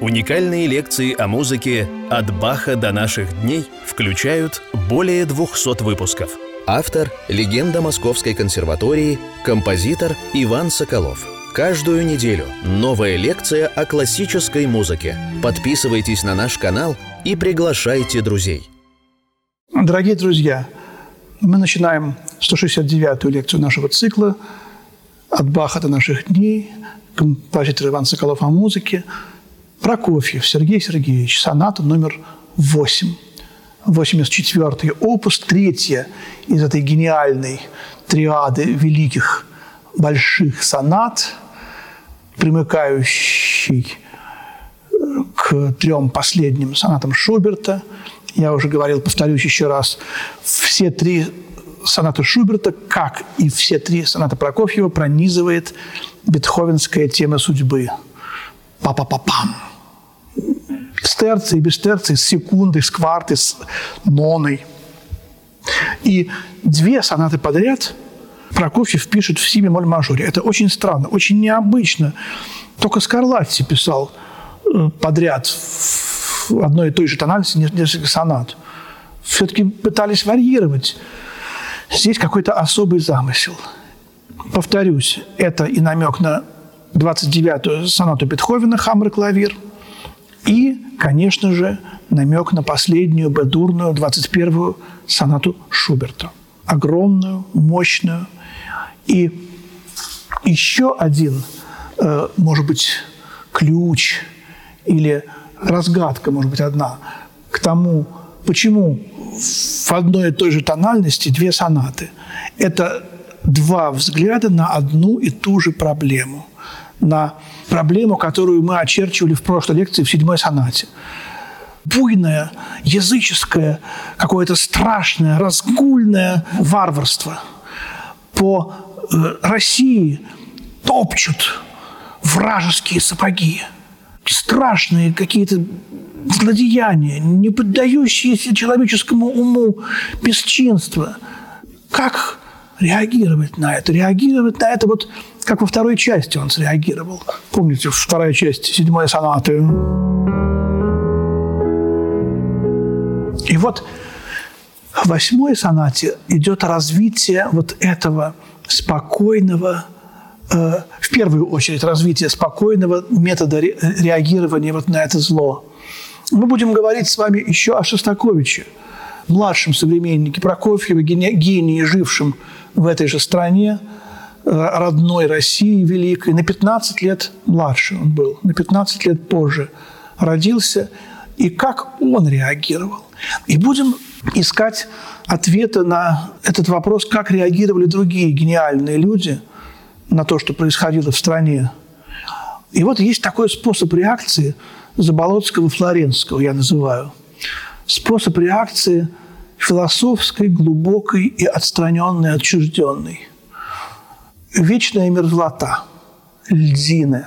Уникальные лекции о музыке «От Баха до наших дней» включают более 200 выпусков. Автор – легенда Московской консерватории, композитор Иван Соколов. Каждую неделю новая лекция о классической музыке. Подписывайтесь на наш канал и приглашайте друзей. Дорогие друзья, мы начинаем 169-ю лекцию нашего цикла «От Баха до наших дней», композитор Иван Соколов о музыке – Прокофьев Сергей Сергеевич, соната номер 8. 84-й опус, третья из этой гениальной триады великих больших сонат, примыкающий э, к трем последним сонатам Шуберта. Я уже говорил, повторюсь еще раз, все три сонаты Шуберта, как и все три сонаты Прокофьева, пронизывает бетховенская тема судьбы. Па-па-па-пам с терцией, без терции, с секундой, с квартой, с ноной. И две сонаты подряд Прокофьев пишет в си бемоль мажоре. Это очень странно, очень необычно. Только Скарлатти писал э, подряд в одной и той же тональности несколько сонат. Все-таки пытались варьировать. Здесь какой-то особый замысел. Повторюсь, это и намек на 29-ю сонату Бетховена «Хаммер-клавир», и, конечно же, намек на последнюю бедурную 21-ю сонату Шуберта. Огромную, мощную. И еще один, э, может быть, ключ или разгадка, может быть, одна, к тому, почему в одной и той же тональности две сонаты. Это два взгляда на одну и ту же проблему на проблему, которую мы очерчивали в прошлой лекции в седьмой сонате. Буйное, языческое, какое-то страшное, разгульное варварство. По э, России топчут вражеские сапоги. Страшные какие-то злодеяния, не поддающиеся человеческому уму бесчинства. Как реагировать на это? Реагировать на это вот как во второй части он среагировал. Помните, вторая часть седьмой сонаты. И вот в восьмой сонате идет развитие вот этого спокойного, э, в первую очередь развитие спокойного метода ре, реагирования вот на это зло. Мы будем говорить с вами еще о Шостаковиче, младшем современнике Прокофьева, гении, жившем в этой же стране, родной России великой, на 15 лет младше он был, на 15 лет позже родился, и как он реагировал. И будем искать ответы на этот вопрос, как реагировали другие гениальные люди на то, что происходило в стране. И вот есть такой способ реакции Заболоцкого, Флоренского, я называю. Способ реакции философской, глубокой и отстраненной, отчужденной вечная мерзлота, льдины,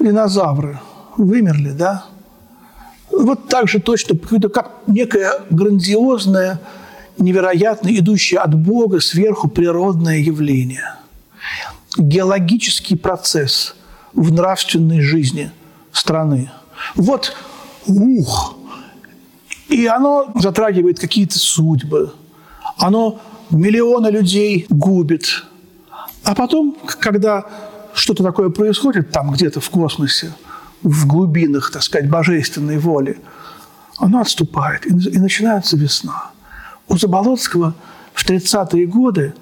динозавры вымерли, да? Вот так же точно, как некое грандиозное, невероятно идущее от Бога сверху природное явление. Геологический процесс в нравственной жизни страны. Вот, ух, и оно затрагивает какие-то судьбы, оно миллионы людей губит. А потом, когда что-то такое происходит там где-то в космосе, в глубинах, так сказать, божественной воли, оно отступает, и, начинается весна. У Заболоцкого в 30-е годы,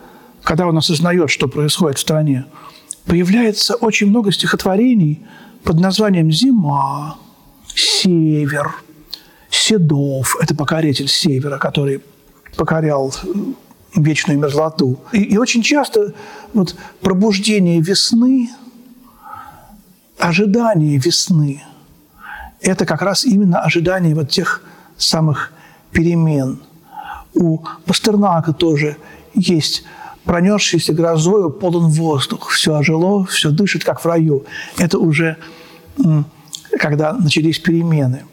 когда он осознает, что происходит в стране, появляется очень много стихотворений под названием «Зима», «Север», «Седов» – это покоритель севера, который покорял вечную мерзлоту. И, и очень часто вот пробуждение весны, ожидание весны – это как раз именно ожидание вот тех самых перемен. У Пастернака тоже есть пронесшийся грозою полон воздух. Все ожило, все дышит, как в раю. Это уже когда начались перемены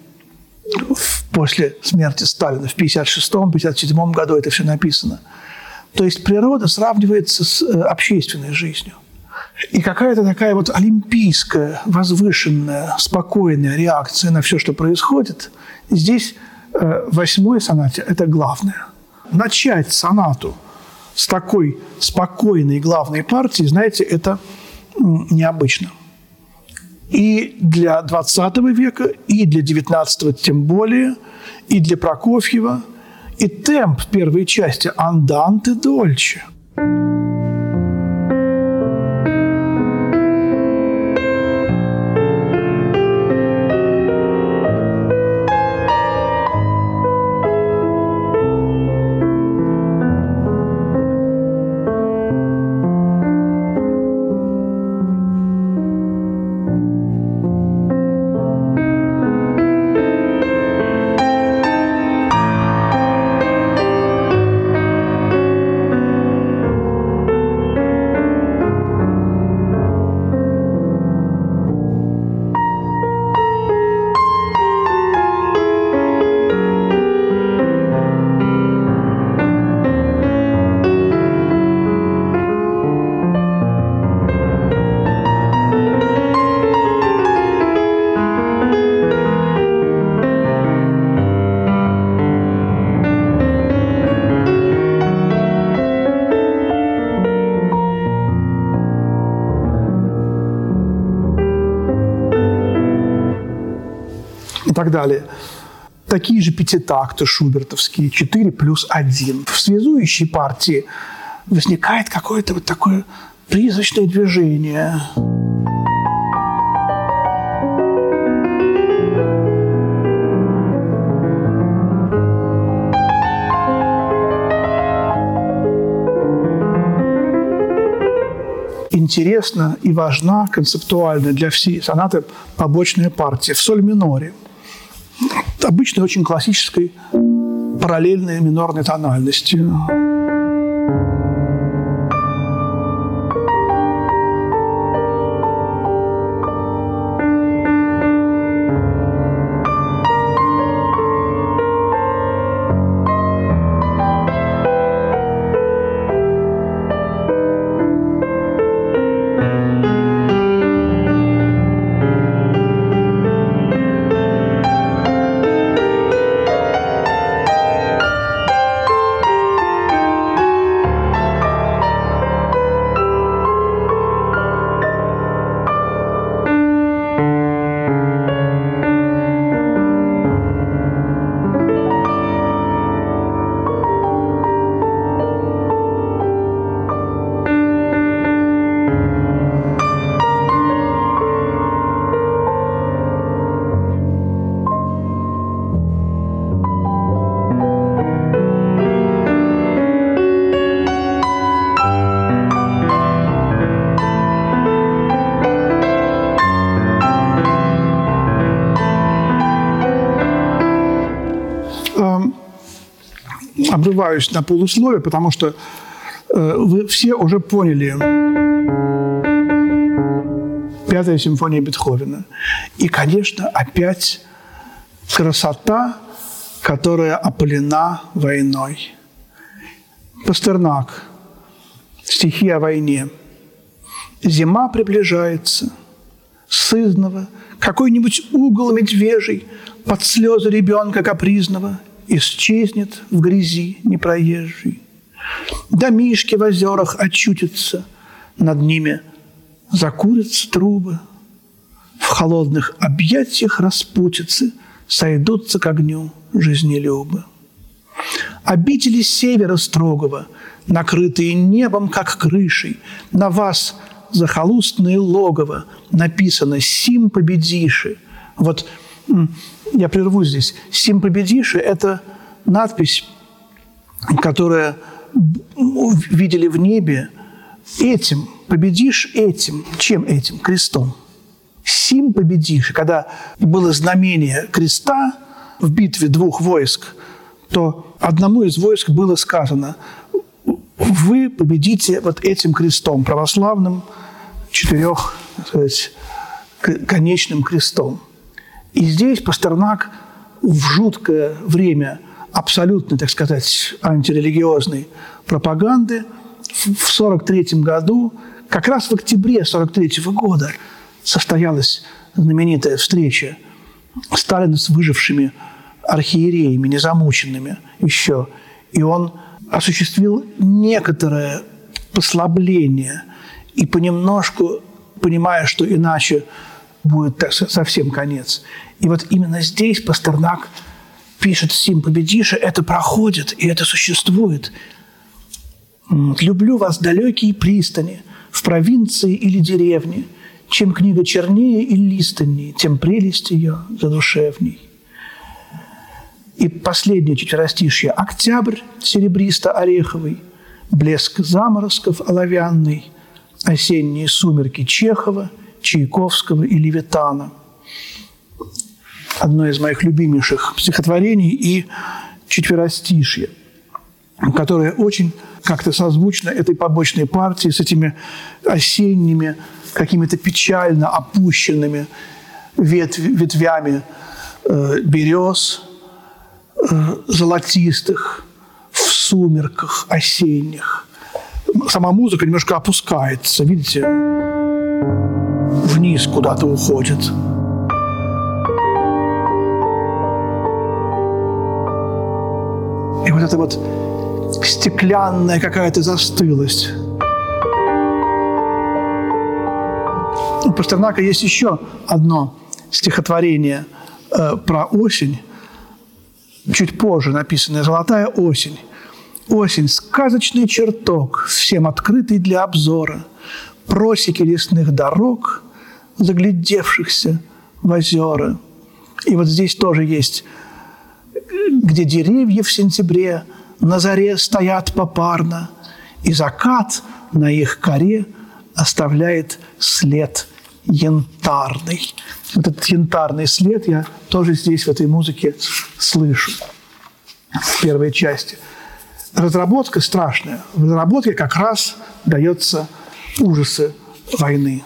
после смерти Сталина в 1956-1957 году это все написано – то есть природа сравнивается с э, общественной жизнью. И какая-то такая вот олимпийская, возвышенная, спокойная реакция на все, что происходит. Здесь э, восьмой сонате – это главное. Начать сонату с такой спокойной главной партии, знаете, это необычно. И для 20 века, и для 19 тем более, и для Прокофьева. И темп первой части «Анданте дольче». Так далее. Такие же пятитакты шубертовские, 4 плюс 1. В связующей партии возникает какое-то вот такое призрачное движение. интересна и важна концептуально для всей сонаты побочная партия в соль миноре – обычной, очень классической параллельной минорной тональности. Обрываюсь на полусловие, потому что э, вы все уже поняли Пятая симфония Бетховена. И, конечно, опять красота, которая опалена войной. Пастернак. Стихи о войне. Зима приближается. Сызново. Какой-нибудь угол медвежий под слезы ребенка капризного исчезнет в грязи непроезжий. Домишки в озерах очутятся, над ними закурятся трубы. В холодных объятиях распутицы сойдутся к огню жизнелюбы. Обители севера строгого, накрытые небом, как крышей, на вас захолустное логово написано «Сим победиши». Вот я прерву здесь. «Сим победиши» – это надпись, которая видели в небе этим, победишь этим. Чем этим? Крестом. Сим победишь. Когда было знамение креста в битве двух войск, то одному из войск было сказано, вы победите вот этим крестом, православным четырех, сказать, конечным крестом. И здесь Пастернак в жуткое время абсолютно, так сказать, антирелигиозной пропаганды в 1943 году как раз в октябре 43 года состоялась знаменитая встреча Сталина с выжившими архиереями, незамученными еще. И он осуществил некоторое послабление и понемножку, понимая, что иначе будет совсем конец. И вот именно здесь Пастернак пишет «Сим победиша», это проходит, и это существует. «Люблю вас, далекие пристани, в провинции или деревне, чем книга чернее и листанней, тем прелесть ее задушевней». И последнее четверостишье «Октябрь серебристо-ореховый, блеск заморозков оловянный, осенние сумерки Чехова, Чайковского и Левитана». Одно из моих любимейших стихотворений и четверостишье, которое очень как-то созвучно этой побочной партии с этими осенними, какими-то печально опущенными ветвь, ветвями э, берез, Э, золотистых, в сумерках осенних. Сама музыка немножко опускается, видите, вниз куда-то уходит. И вот эта вот стеклянная какая-то застылость. У Пастернака есть еще одно стихотворение э, про осень, чуть позже написанная «Золотая осень». Осень – сказочный чертог, всем открытый для обзора, просеки лесных дорог, заглядевшихся в озера. И вот здесь тоже есть, где деревья в сентябре на заре стоят попарно, и закат на их коре оставляет след янтарный. Вот этот янтарный след я тоже здесь, в этой музыке, слышу. В первой части. Разработка страшная. В разработке как раз дается ужасы войны.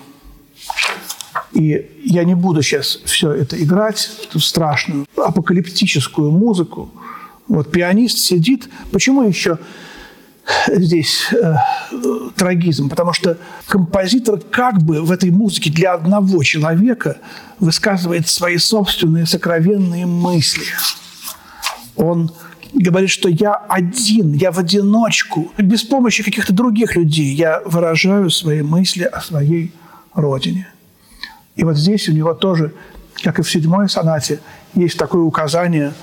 И я не буду сейчас все это играть, эту страшную апокалиптическую музыку. Вот пианист сидит. Почему еще здесь э, трагизм, потому что композитор как бы в этой музыке для одного человека высказывает свои собственные сокровенные мысли. Он говорит, что я один, я в одиночку, без помощи каких-то других людей я выражаю свои мысли о своей родине. И вот здесь у него тоже, как и в седьмой сонате, есть такое указание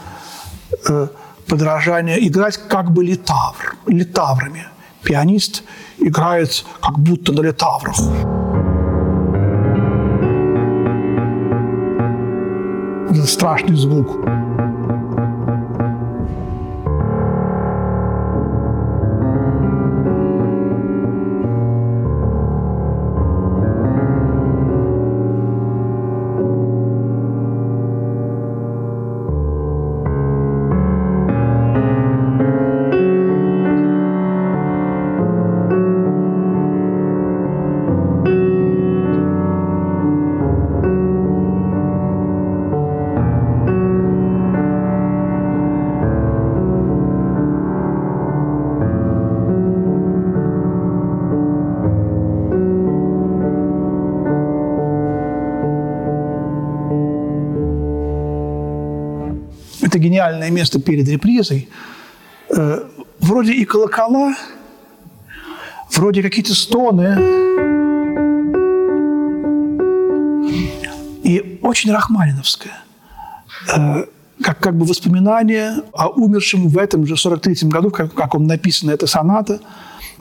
э, – подражание, играть как бы литавр, литаврами. Пианист играет как будто на литаврах. Это страшный звук. Гениальное место перед репризой. Э, вроде и колокола, вроде какие-то стоны. И очень рахманиновская. Э, как, как бы воспоминание о умершем в этом же 43-м году, как, как он написано, эта соната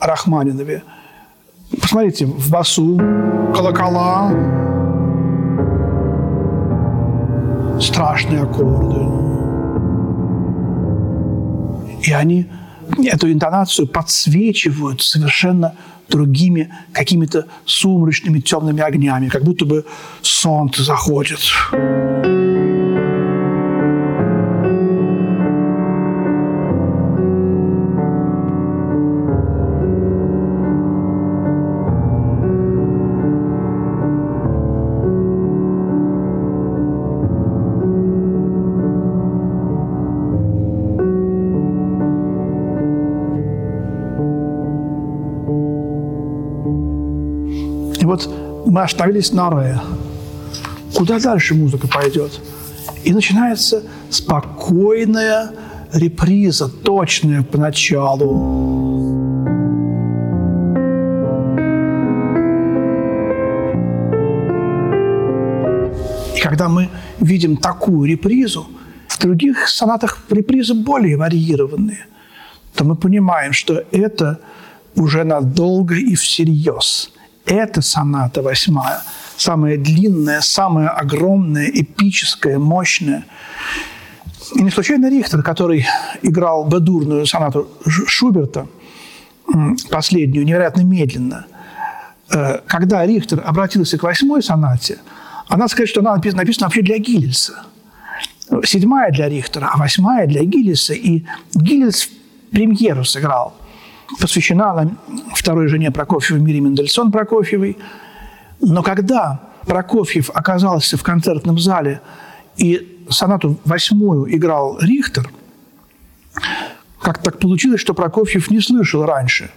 Рахманинове. Посмотрите, в басу, колокола, страшные аккорды. И они эту интонацию подсвечивают совершенно другими какими-то сумрачными темными огнями, как будто бы солнце заходит. Мы остановились на ре. Куда дальше музыка пойдет? И начинается спокойная реприза, точная поначалу. И когда мы видим такую репризу, в других сонатах репризы более варьированные, то мы понимаем, что это уже надолго и всерьез. Эта соната восьмая, самая длинная, самая огромная, эпическая, мощная. И не случайно Рихтер, который играл бедурную сонату Шуберта, последнюю, невероятно медленно, э, когда Рихтер обратился к восьмой сонате, она сказать, что она написана, написана вообще для Гиллельса. Седьмая для Рихтера, а восьмая для Гиллельса. И Гиллельс премьеру сыграл – посвящена она второй жене Прокофьева Мире Мендельсон Прокофьевой. Но когда Прокофьев оказался в концертном зале и сонату восьмую играл Рихтер, как так получилось, что Прокофьев не слышал раньше,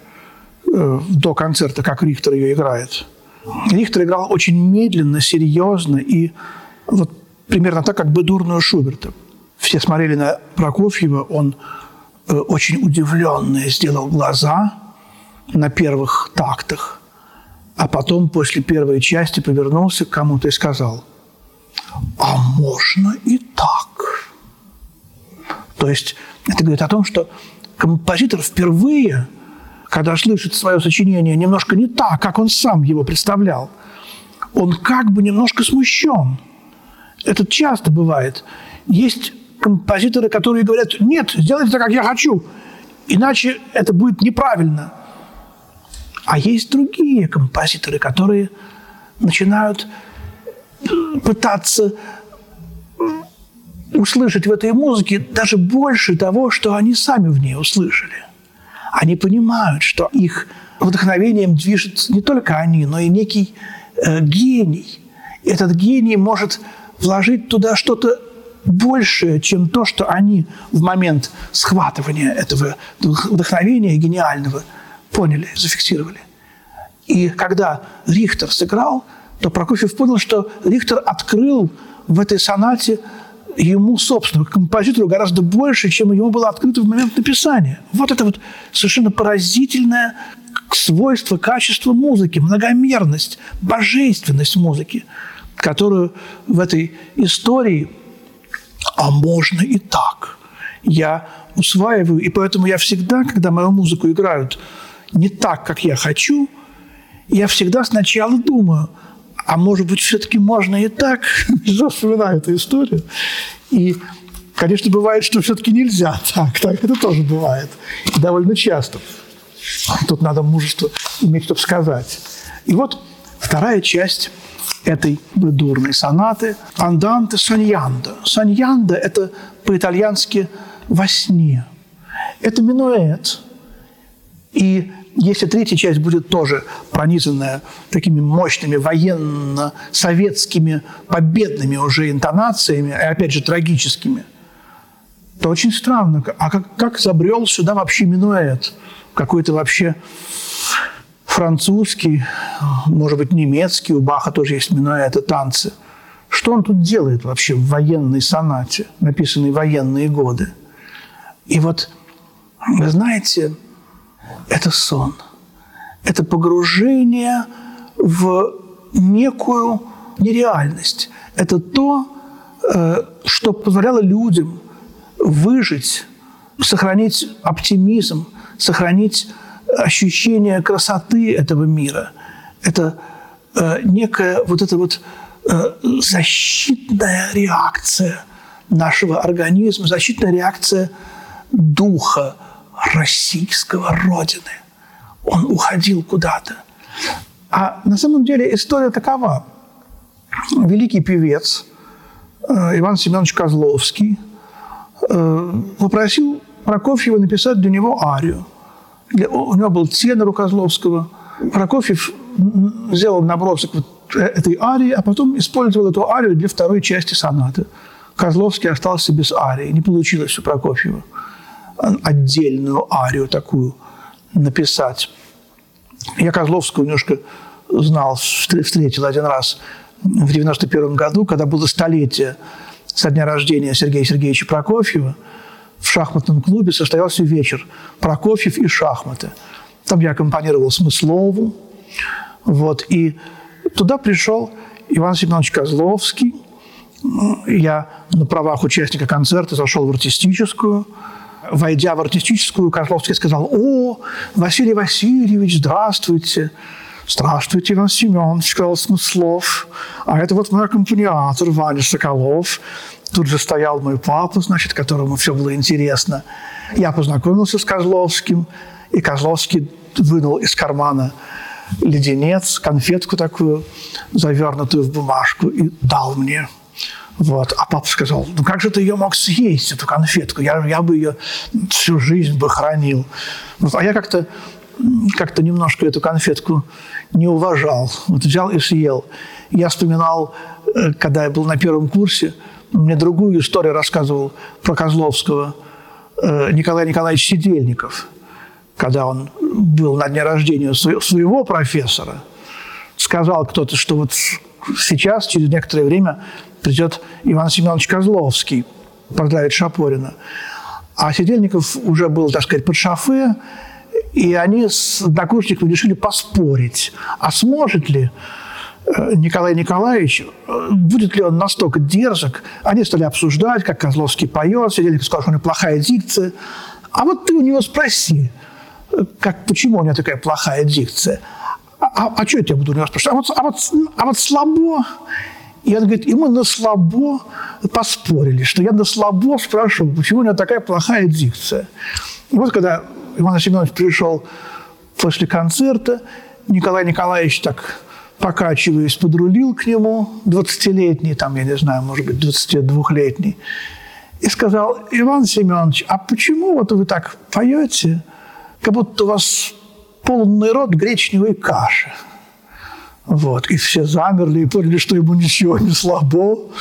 э, до концерта, как Рихтер ее играет. Рихтер играл очень медленно, серьезно и вот примерно так, как бы дурную Шуберта. Все смотрели на Прокофьева, он очень удивленный сделал глаза на первых тактах, а потом после первой части повернулся к кому-то и сказал, а можно и так. То есть это говорит о том, что композитор впервые, когда слышит свое сочинение немножко не так, как он сам его представлял, он как бы немножко смущен. Это часто бывает. Есть композиторы, которые говорят, нет, сделайте так, как я хочу, иначе это будет неправильно. А есть другие композиторы, которые начинают э, пытаться услышать в этой музыке даже больше того, что они сами в ней услышали. Они понимают, что их вдохновением движет не только они, но и некий э, гений. Этот гений может вложить туда что-то большее, чем то, что они в момент схватывания этого вдохновения гениального поняли, зафиксировали. И когда Рихтер сыграл, то Прокофьев понял, что Рихтер открыл в этой сонате ему, собственно, композитору гораздо больше, чем ему было открыто в момент написания. Вот это вот совершенно поразительное свойство, качество музыки, многомерность, божественность музыки, которую в этой истории а можно и так. Я усваиваю, и поэтому я всегда, когда мою музыку играют не так, как я хочу, я всегда сначала думаю, а может быть, все-таки можно и так. Я вспоминаю эту историю. И, конечно, бывает, что все-таки нельзя так. Так это тоже бывает. И довольно часто. Тут надо мужество иметь, чтобы сказать. И вот вторая часть этой бредурной сонаты «Анданте соньянда». Соньянда – это по-итальянски «во сне». Это минуэт. И если третья часть будет тоже пронизанная такими мощными военно-советскими победными уже интонациями, и опять же трагическими, то очень странно. А как, как забрел сюда вообще минуэт? Какой-то вообще французский, может быть, немецкий, у Баха тоже есть минуэ, это танцы. Что он тут делает вообще в военной сонате, написанной военные годы? И вот, вы знаете, это сон. Это погружение в некую нереальность. Это то, э, что позволяло людям выжить, сохранить оптимизм, сохранить ощущение красоты этого мира. Это э, некая вот эта вот э, защитная реакция нашего организма, защитная реакция духа российского Родины. Он уходил куда-то. А на самом деле история такова. Великий певец э, Иван Семенович Козловский попросил Прокофьева написать для него арию – у него был тенор у Козловского. Прокофьев сделал набросок вот этой арии, а потом использовал эту арию для второй части сонаты. Козловский остался без арии. Не получилось у Прокофьева отдельную арию такую написать. Я Козловского немножко знал, встретил один раз в 91 году, когда было столетие со дня рождения Сергея Сергеевича Прокофьева, в шахматном клубе состоялся вечер «Прокофьев и шахматы». Там я аккомпанировал Смыслову. Вот, и туда пришел Иван Семенович Козловский. Я на правах участника концерта зашел в артистическую. Войдя в артистическую, Козловский сказал, «О, Василий Васильевич, здравствуйте!» «Здравствуйте, Иван Семенович», сказал Смыслов. «А это вот мой аккомпаниатор Ваня Соколов». Тут же стоял мой папа, значит, которому все было интересно. Я познакомился с Козловским, и Козловский вынул из кармана леденец, конфетку такую, завернутую в бумажку, и дал мне. Вот. А папа сказал, ну как же ты ее мог съесть, эту конфетку? Я, я бы ее всю жизнь бы хранил. Вот. А я как-то как-то немножко эту конфетку не уважал. Вот взял и съел. Я вспоминал, э, когда я был на первом курсе, мне другую историю рассказывал про Козловского э, Николай Николаевич Сидельников, когда он был на дне рождения своего профессора, сказал кто-то, что вот сейчас, через некоторое время, придет Иван Семенович Козловский поздравить Шапорина. А Сидельников уже был, так сказать, под шофе, и они с однокурсниками решили поспорить, а сможет ли э, Николай Николаевич, э, будет ли он настолько дерзок. Они стали обсуждать, как Козловский поет, Сидельников сказал, что у него плохая дикция. А вот ты у него спроси, как, почему у него такая плохая дикция. А, а, а что я буду у него спрашивать? А вот, а вот, а вот слабо? И он говорит, и мы на слабо поспорили, что я на слабо спрашиваю, почему у него такая плохая дикция. И вот когда Иван Семенович пришел после концерта, Николай Николаевич так покачиваясь, подрулил к нему, 20-летний, там, я не знаю, может быть, 22-летний, и сказал, Иван Семенович, а почему вот вы так поете, как будто у вас полный рот гречневой каши? Вот. И все замерли и поняли, что ему ничего не слабо.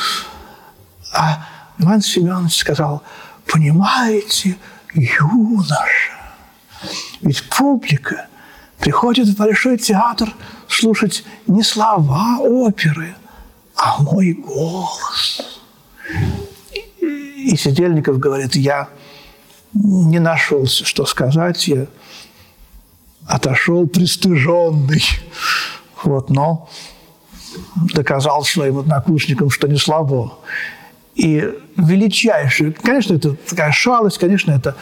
А Иван Семенович сказал, понимаете, юноша, ведь публика приходит в Большой театр слушать не слова оперы, а мой голос. И Сидельников говорит, я не нашелся, что сказать, я отошел пристыженный. Вот, но доказал своим однокурсникам, что не слабо. И величайший, конечно, это такая шалость, конечно, это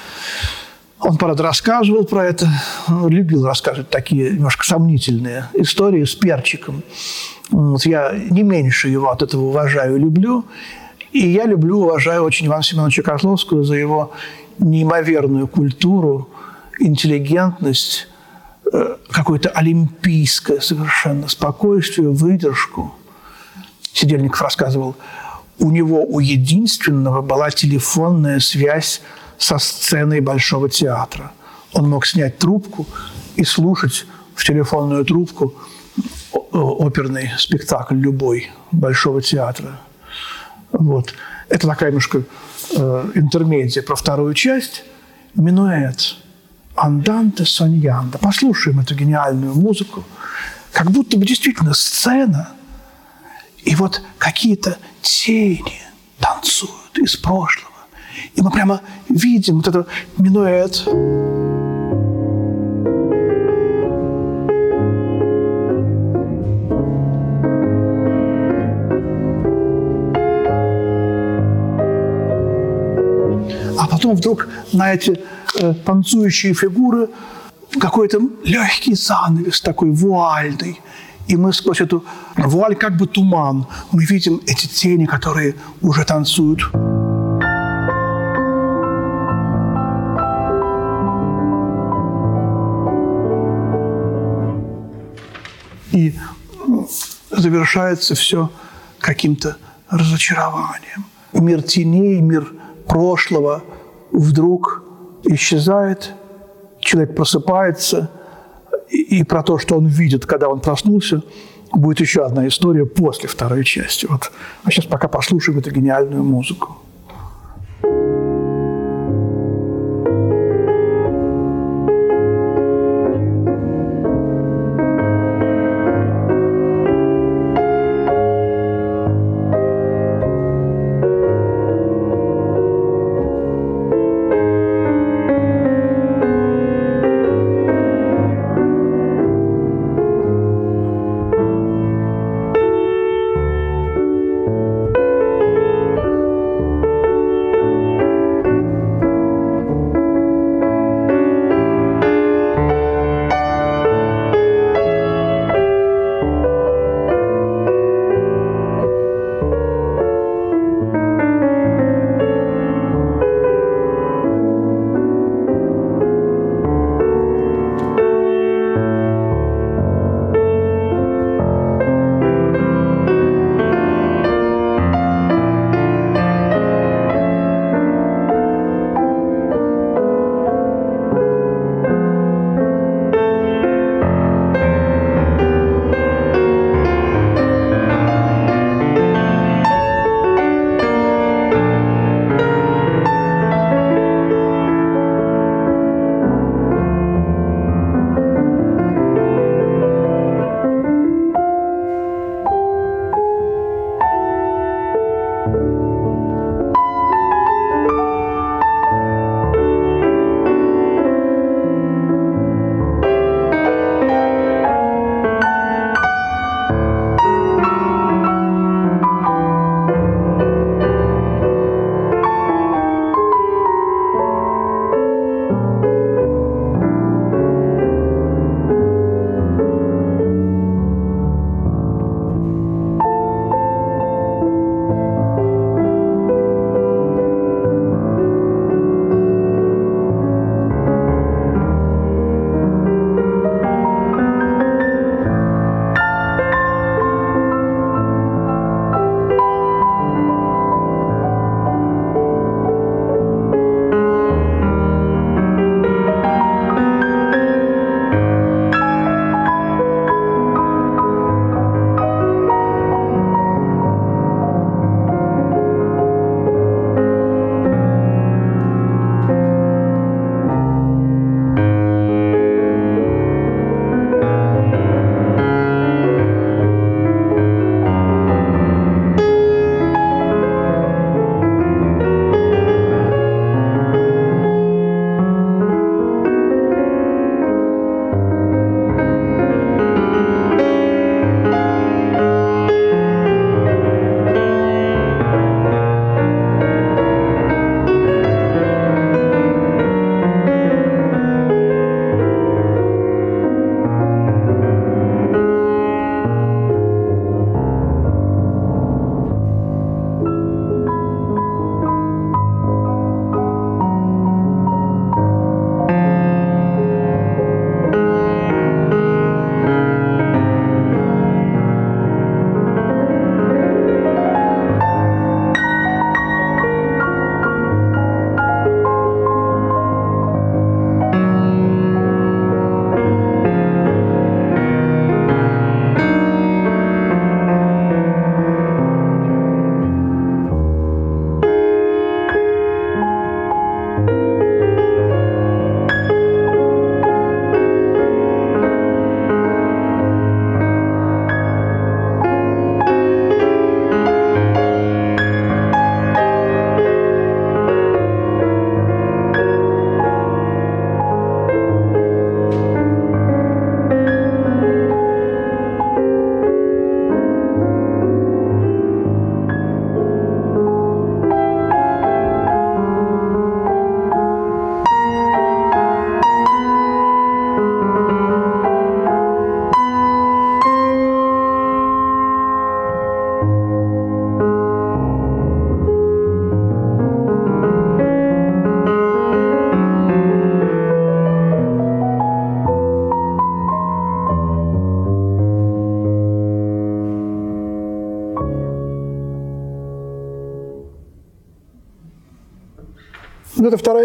он, правда, рассказывал про это, любил рассказывать такие немножко сомнительные истории с перчиком. Вот я не меньше его от этого уважаю и люблю. И я люблю, уважаю очень Ивана Семеновича Козловского за его неимоверную культуру, интеллигентность, э, какое-то олимпийское совершенно спокойствие, выдержку. Сидельников рассказывал, у него у единственного была телефонная связь со сценой Большого театра. Он мог снять трубку и слушать в телефонную трубку оперный спектакль любой Большого театра. Вот. Это такая немножко э, интермедия про вторую часть. Минуэт. Анданте Соньянда. Послушаем эту гениальную музыку. Как будто бы действительно сцена. И вот какие-то тени танцуют из прошлого. И мы прямо видим вот это минуэт. А потом вдруг на эти э, танцующие фигуры какой-то легкий занавес такой вуальный. И мы сквозь эту вуаль, как бы туман, мы видим эти тени, которые уже танцуют. И завершается все каким-то разочарованием. Мир теней, мир прошлого вдруг исчезает, человек просыпается, и, и про то, что он видит, когда он проснулся, будет еще одна история после второй части. Вот. А сейчас пока послушаем эту гениальную музыку.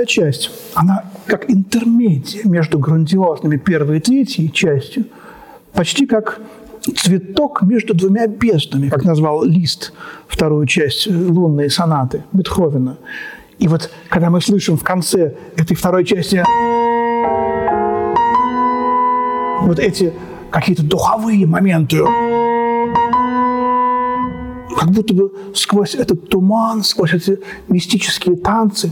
Вторая часть, она как интермедия между грандиозными первой и третьей частью, почти как цветок между двумя безднами, как назвал Лист вторую часть лунной сонаты Бетховена. И вот когда мы слышим в конце этой второй части вот эти какие-то духовые моменты, как будто бы сквозь этот туман, сквозь эти мистические танцы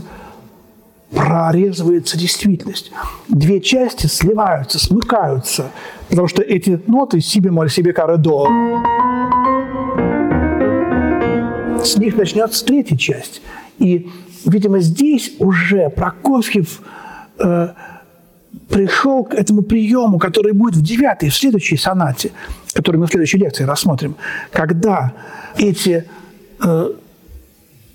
прорезывается действительность. Две части сливаются, смыкаются, потому что эти ноты си бемоль, си бекаре, до. С них начнется третья часть. И, видимо, здесь уже Прокофьев э, пришел к этому приему, который будет в девятой, в следующей сонате, которую мы в следующей лекции рассмотрим, когда эти э,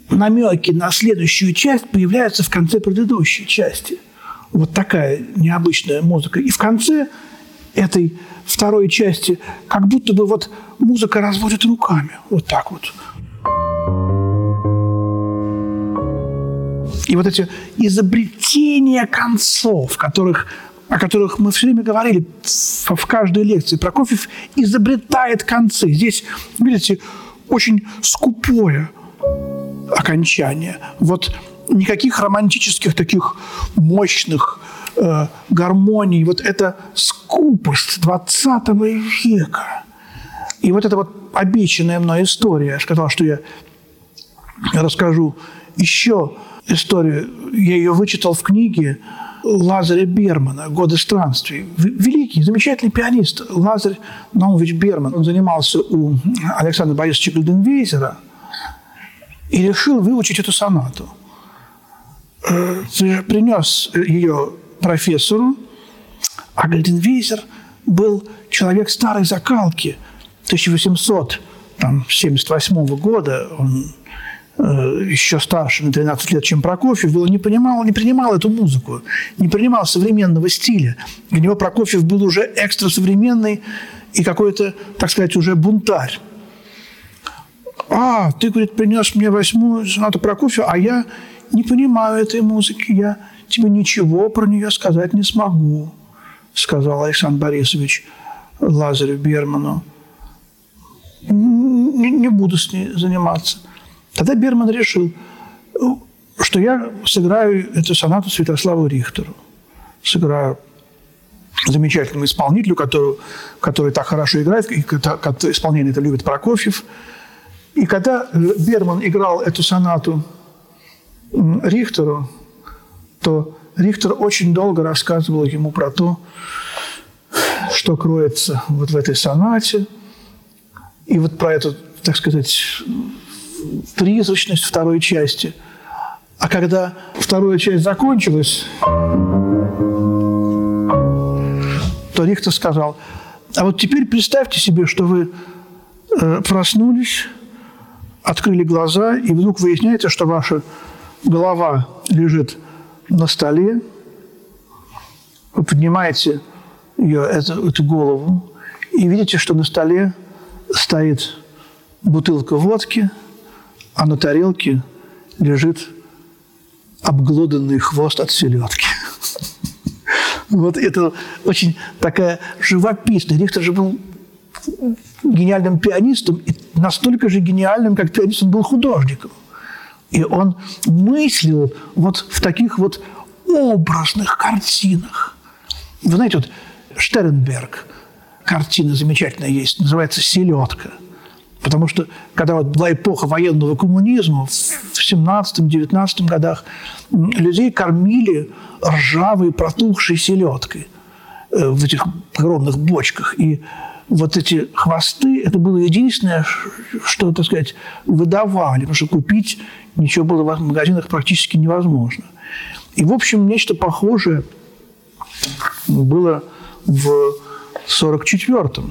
намеки на следующую часть появляются в конце предыдущей части. Вот такая необычная музыка. И в конце этой второй части как будто бы вот музыка разводит руками. Вот так вот. И вот эти изобретения концов, которых, о которых мы все время говорили в, каждой лекции, Прокофьев изобретает концы. Здесь, видите, очень скупое окончание. Вот никаких романтических таких мощных э, гармоний. Вот это скупость 20 века. И вот эта вот обещанная мной история, я сказал, что я расскажу еще историю. Я ее вычитал в книге Лазаря Бермана «Годы странствий». Великий, замечательный пианист Лазарь Наумович Берман. Он занимался у Александра Борисовича Гальденвейзера и решил выучить эту сонату. Э, принес ее профессору, а Гальденвейзер был человек старой закалки, 1878 года, он Э, еще старше на 13 лет, чем Прокофьев, был, не понимал, не принимал эту музыку, не принимал современного стиля. Для него Прокофьев был уже экстрасовременный и какой-то, так сказать, уже бунтарь. А, ты, говорит, принес мне восьмую сонату Прокофьева, а я не понимаю этой музыки, я тебе ничего про нее сказать не смогу, сказал Александр Борисович Лазарю Берману. Не, не буду с ней заниматься. Тогда Берман решил, что я сыграю эту сонату Святославу Рихтеру. Сыграю замечательному исполнителю, который, который так хорошо играет, и исполнение это любит Прокофьев. И когда Берман играл эту сонату Рихтеру, то Рихтер очень долго рассказывал ему про то, что кроется вот в этой сонате, и вот про эту, так сказать, призрачность второй части. А когда вторая часть закончилась, то Рихтер сказал, а вот теперь представьте себе, что вы э, проснулись, открыли глаза, и вдруг выясняется, что ваша голова лежит на столе, вы поднимаете ее, эту, эту голову, и видите, что на столе стоит бутылка водки – а на тарелке лежит обглоданный хвост от селедки. Вот это очень такая живописная. Рихтер же был гениальным пианистом, и настолько же гениальным, как пианист, он был художником. И он мыслил вот в таких вот образных картинах. Вы знаете, вот Штернберг, картина замечательная есть, называется «Селедка». Потому что, когда вот была эпоха военного коммунизма, в 17-19 годах людей кормили ржавой, протухшей селедкой э, в этих огромных бочках. И вот эти хвосты – это было единственное, что, так сказать, выдавали, потому что купить ничего было в магазинах практически невозможно. И, в общем, нечто похожее было в 1944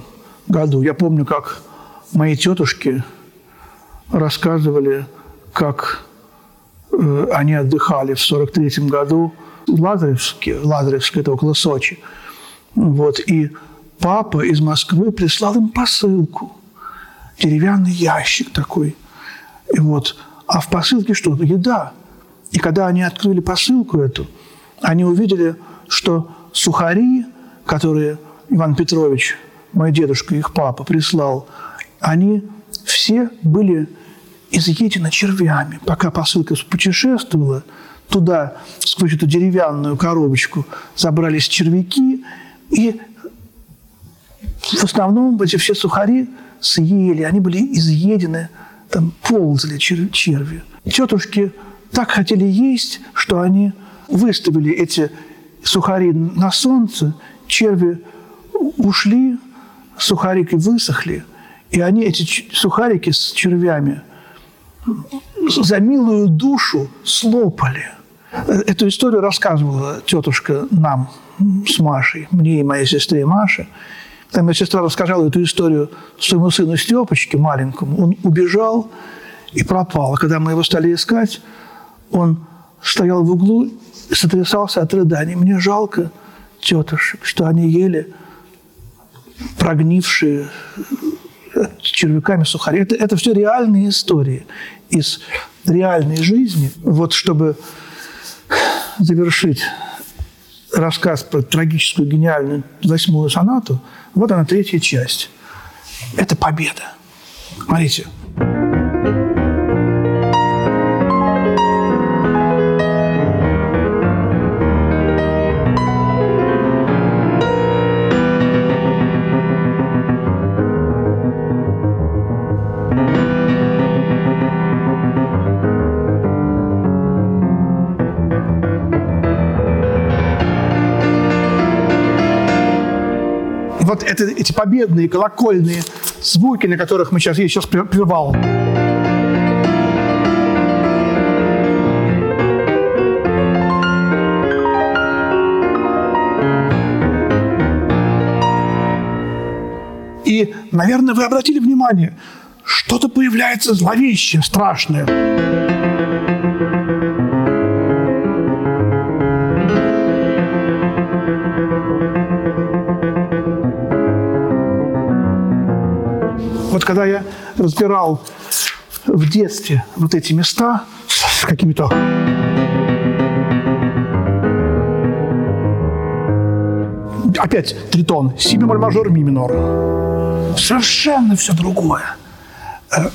году. Я помню, как мои тетушки рассказывали, как э, они отдыхали в 43 году в Лазаревске, Лазаревске, это около Сочи. Вот, и папа из Москвы прислал им посылку, деревянный ящик такой. И вот, а в посылке что? Еда. И когда они открыли посылку эту, они увидели, что сухари, которые Иван Петрович, мой дедушка, их папа, прислал – они все были изъедены червями. Пока посылка путешествовала, туда, сквозь эту деревянную коробочку, забрались червяки, и в основном эти все сухари съели, они были изъедены, там ползали чер- черви. Тетушки так хотели есть, что они выставили эти сухари на солнце, черви ушли, сухарики высохли – и они, эти сухарики с червями, за милую душу слопали. Эту историю рассказывала тетушка нам с Машей, мне и моей сестре Маше. Там сестра рассказала эту историю своему сыну Степочке маленькому. Он убежал и пропал. А когда мы его стали искать, он стоял в углу и сотрясался от рыданий. Мне жалко тетушек, что они ели прогнившие червяками сухари. Это, это все реальные истории из реальной жизни. Вот чтобы завершить рассказ про трагическую гениальную восьмую сонату, вот она третья часть. Это победа. Смотрите. Это, эти победные колокольные звуки, на которых мы сейчас, я сейчас прервал. И, наверное, вы обратили внимание, что-то появляется зловещее, страшное. Когда я разбирал в детстве вот эти места с какими-то опять тритон, си бемоль мажор, ми минор. Совершенно все другое. Э,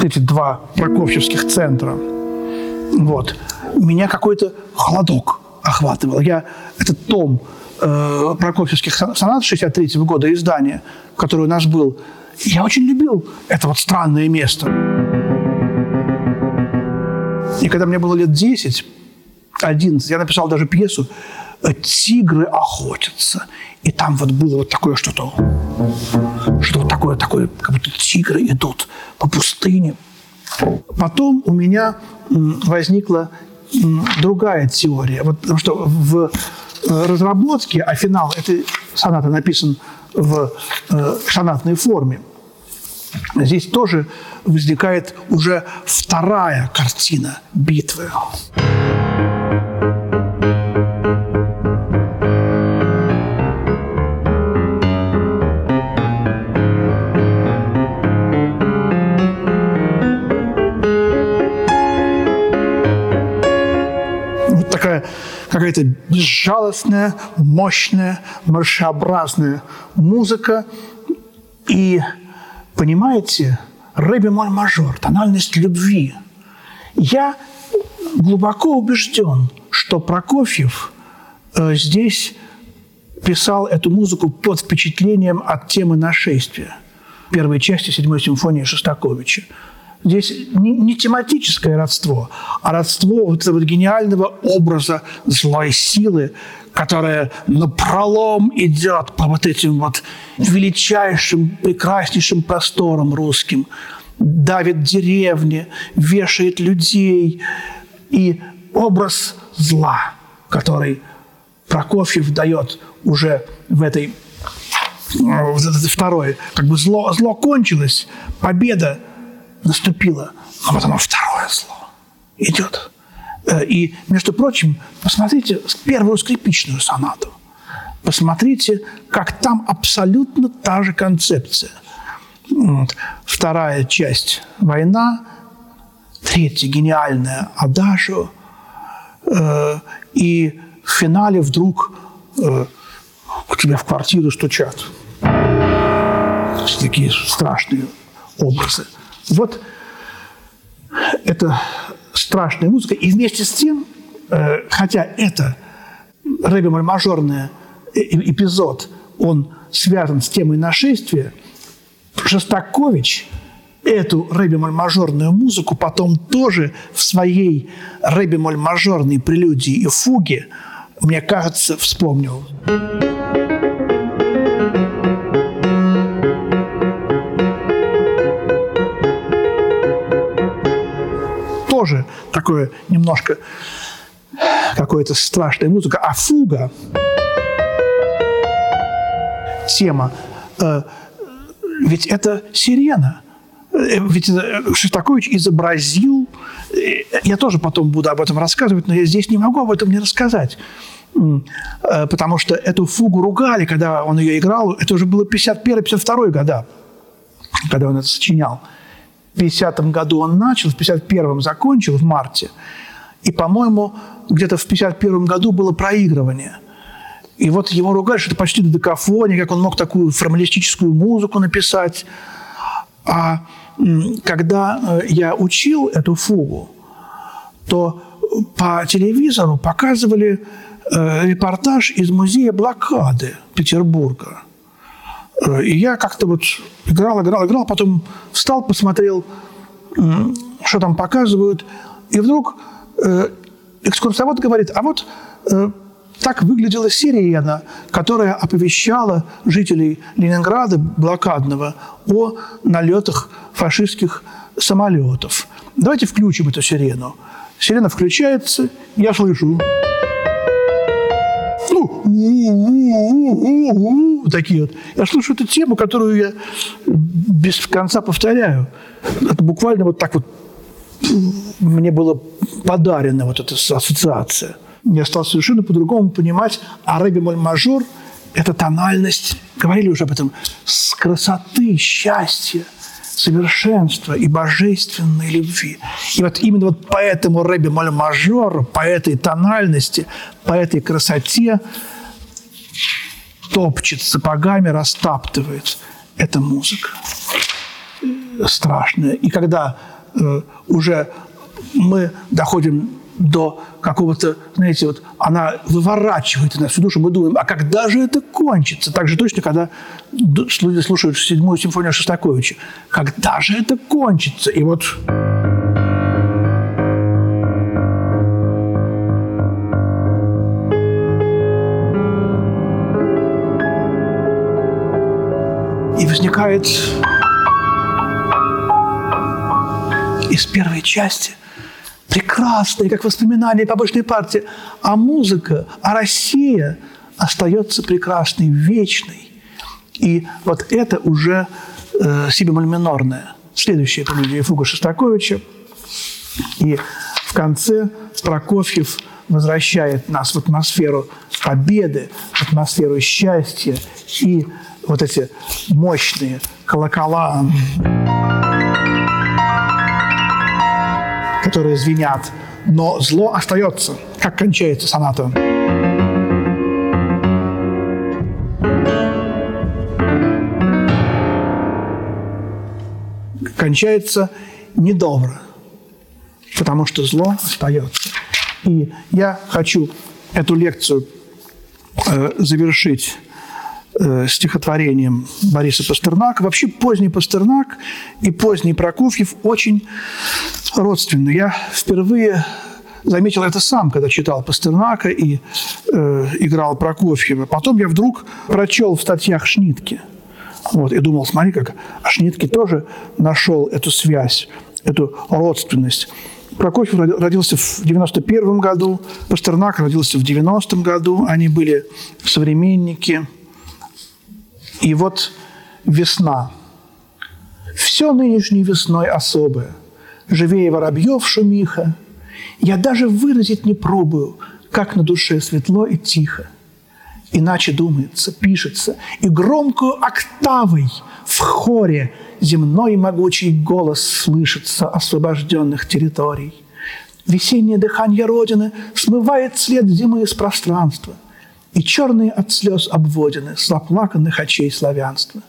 эти два прокофьевских центра. Вот. Меня какой-то холодок охватывал. Я этот том э, прокофьевских сонат 63 -го года издания, который у нас был, я очень любил это вот странное место. И когда мне было лет 10, 11, я написал даже пьесу тигры охотятся. И там вот было вот такое что-то, что вот такое, такое, как будто тигры идут по пустыне. Потом у меня возникла другая теория. Вот, потому что в э, разработке, а финал этой сонаты написан в э, сонатной форме, здесь тоже возникает уже вторая картина битвы. Какая-то безжалостная, мощная, маршеобразная музыка. И, понимаете, ре бемоль мажор, тональность любви. Я глубоко убежден, что Прокофьев э, здесь писал эту музыку под впечатлением от темы нашествия первой части седьмой симфонии Шостаковича. Здесь не, не тематическое родство, а родство вот этого гениального образа злой силы, которая на пролом идет по вот этим вот величайшим, прекраснейшим просторам русским, давит деревни, вешает людей. И образ зла, который Прокофьев дает уже в этой второй, как бы зло, зло кончилось, победа наступило, а потом второе зло идет. Э, и, между прочим, посмотрите первую скрипичную сонату. Посмотрите, как там абсолютно та же концепция. Вот. Вторая часть – война, третья – гениальная адажио, э, и в финале вдруг э, к тебе в квартиру стучат. Такие страшные образы. Вот это страшная музыка. И вместе с тем, э, хотя это ре-бемоль-мажорный эпизод, он связан с темой нашествия, Шостакович эту ре-бемоль-мажорную музыку потом тоже в своей ре-бемоль-мажорной прелюдии и фуге, мне кажется, вспомнил. Тоже такое немножко какая-то страшная музыка. А фуга, тема, э, ведь это сирена. Э, ведь Шостакович изобразил, э, я тоже потом буду об этом рассказывать, но я здесь не могу об этом не рассказать. Э, потому что эту фугу ругали, когда он ее играл. Это уже было 51-52 года, когда он это сочинял. 50 году он начал, в 51-м закончил, в марте. И, по-моему, где-то в 51 году было проигрывание. И вот его ругали, что это почти додекафония, как он мог такую формалистическую музыку написать. А когда э, я учил эту фугу, то по телевизору показывали э, репортаж из музея блокады Петербурга. Э, и я как-то вот играл, играл, играл, потом встал, посмотрел, что там показывают, и вдруг э, экскурсовод говорит, а вот э, так выглядела сирена, которая оповещала жителей Ленинграда блокадного о налетах фашистских самолетов. Давайте включим эту сирену. Сирена включается, я слышу. Такие вот. Я слышу эту тему, которую я без конца повторяю. Это буквально вот так вот мне было подарено вот эта ассоциация. Я стал совершенно по-другому понимать, а ре бемоль мажор – это тональность, говорили уже об этом, с красоты, счастья, совершенства и божественной любви. И вот именно вот по этому ре бемоль мажору, по этой тональности, по этой красоте топчет сапогами, растаптывает эта музыка страшная. И когда э, уже мы доходим до какого-то, знаете, вот она выворачивает на всю душу, мы думаем, а когда же это кончится? Так же точно, когда люди слушают седьмую симфонию Шостаковича. Когда же это кончится? И вот... И возникает из первой части – прекрасные, как воспоминания побочной партии. А музыка, а Россия остается прекрасной, вечной. И вот это уже э, си минорная. Следующая прелюдия фуга Шостаковича. И в конце Прокофьев возвращает нас в атмосферу победы, в атмосферу счастья и вот эти мощные колокола которые звенят, но зло остается. Как кончается соната? Кончается недобро, потому что зло остается. И я хочу эту лекцию э, завершить э, стихотворением Бориса Пастернака. Вообще поздний Пастернак и поздний Прокофьев очень родственны. Я впервые заметил это сам, когда читал Пастернака и э, играл Прокофьева. Потом я вдруг прочел в статьях Шнитке. Вот, и думал, смотри, как а Шнитке тоже нашел эту связь, эту родственность. Прокофьев родился в 91 году, Пастернак родился в 90-м году. Они были современники. И вот весна. Все нынешней весной особое. Живее воробьев шумиха. Я даже выразить не пробую, как на душе светло и тихо. Иначе думается, пишется, и громкую октавой в хоре земной могучий голос слышится освобожденных территорий. Весеннее дыхание Родины смывает след зимы из пространства – и черные от слез обводины с заплаканных очей славянства.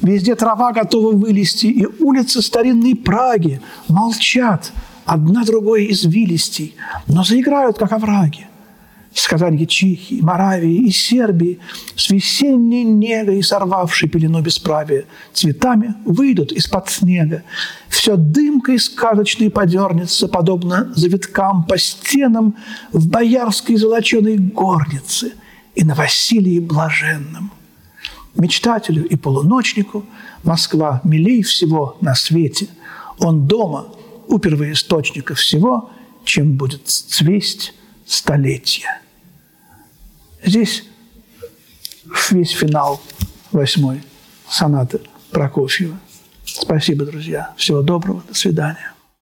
Везде трава готова вылезти, и улицы старинной Праги молчат, одна другой извилистей, но заиграют, как овраги сказанье Чихи, Моравии и Сербии с весенней негой, сорвавшей пелену бесправия, цветами выйдут из-под снега. Все дымкой сказочной подернется, подобно завиткам по стенам в боярской золоченой горнице и на Василии Блаженном. Мечтателю и полуночнику Москва милей всего на свете. Он дома у первоисточника всего, чем будет цвесть столетия. Здесь весь финал восьмой сонаты Прокофьева. Спасибо, друзья. Всего доброго. До свидания.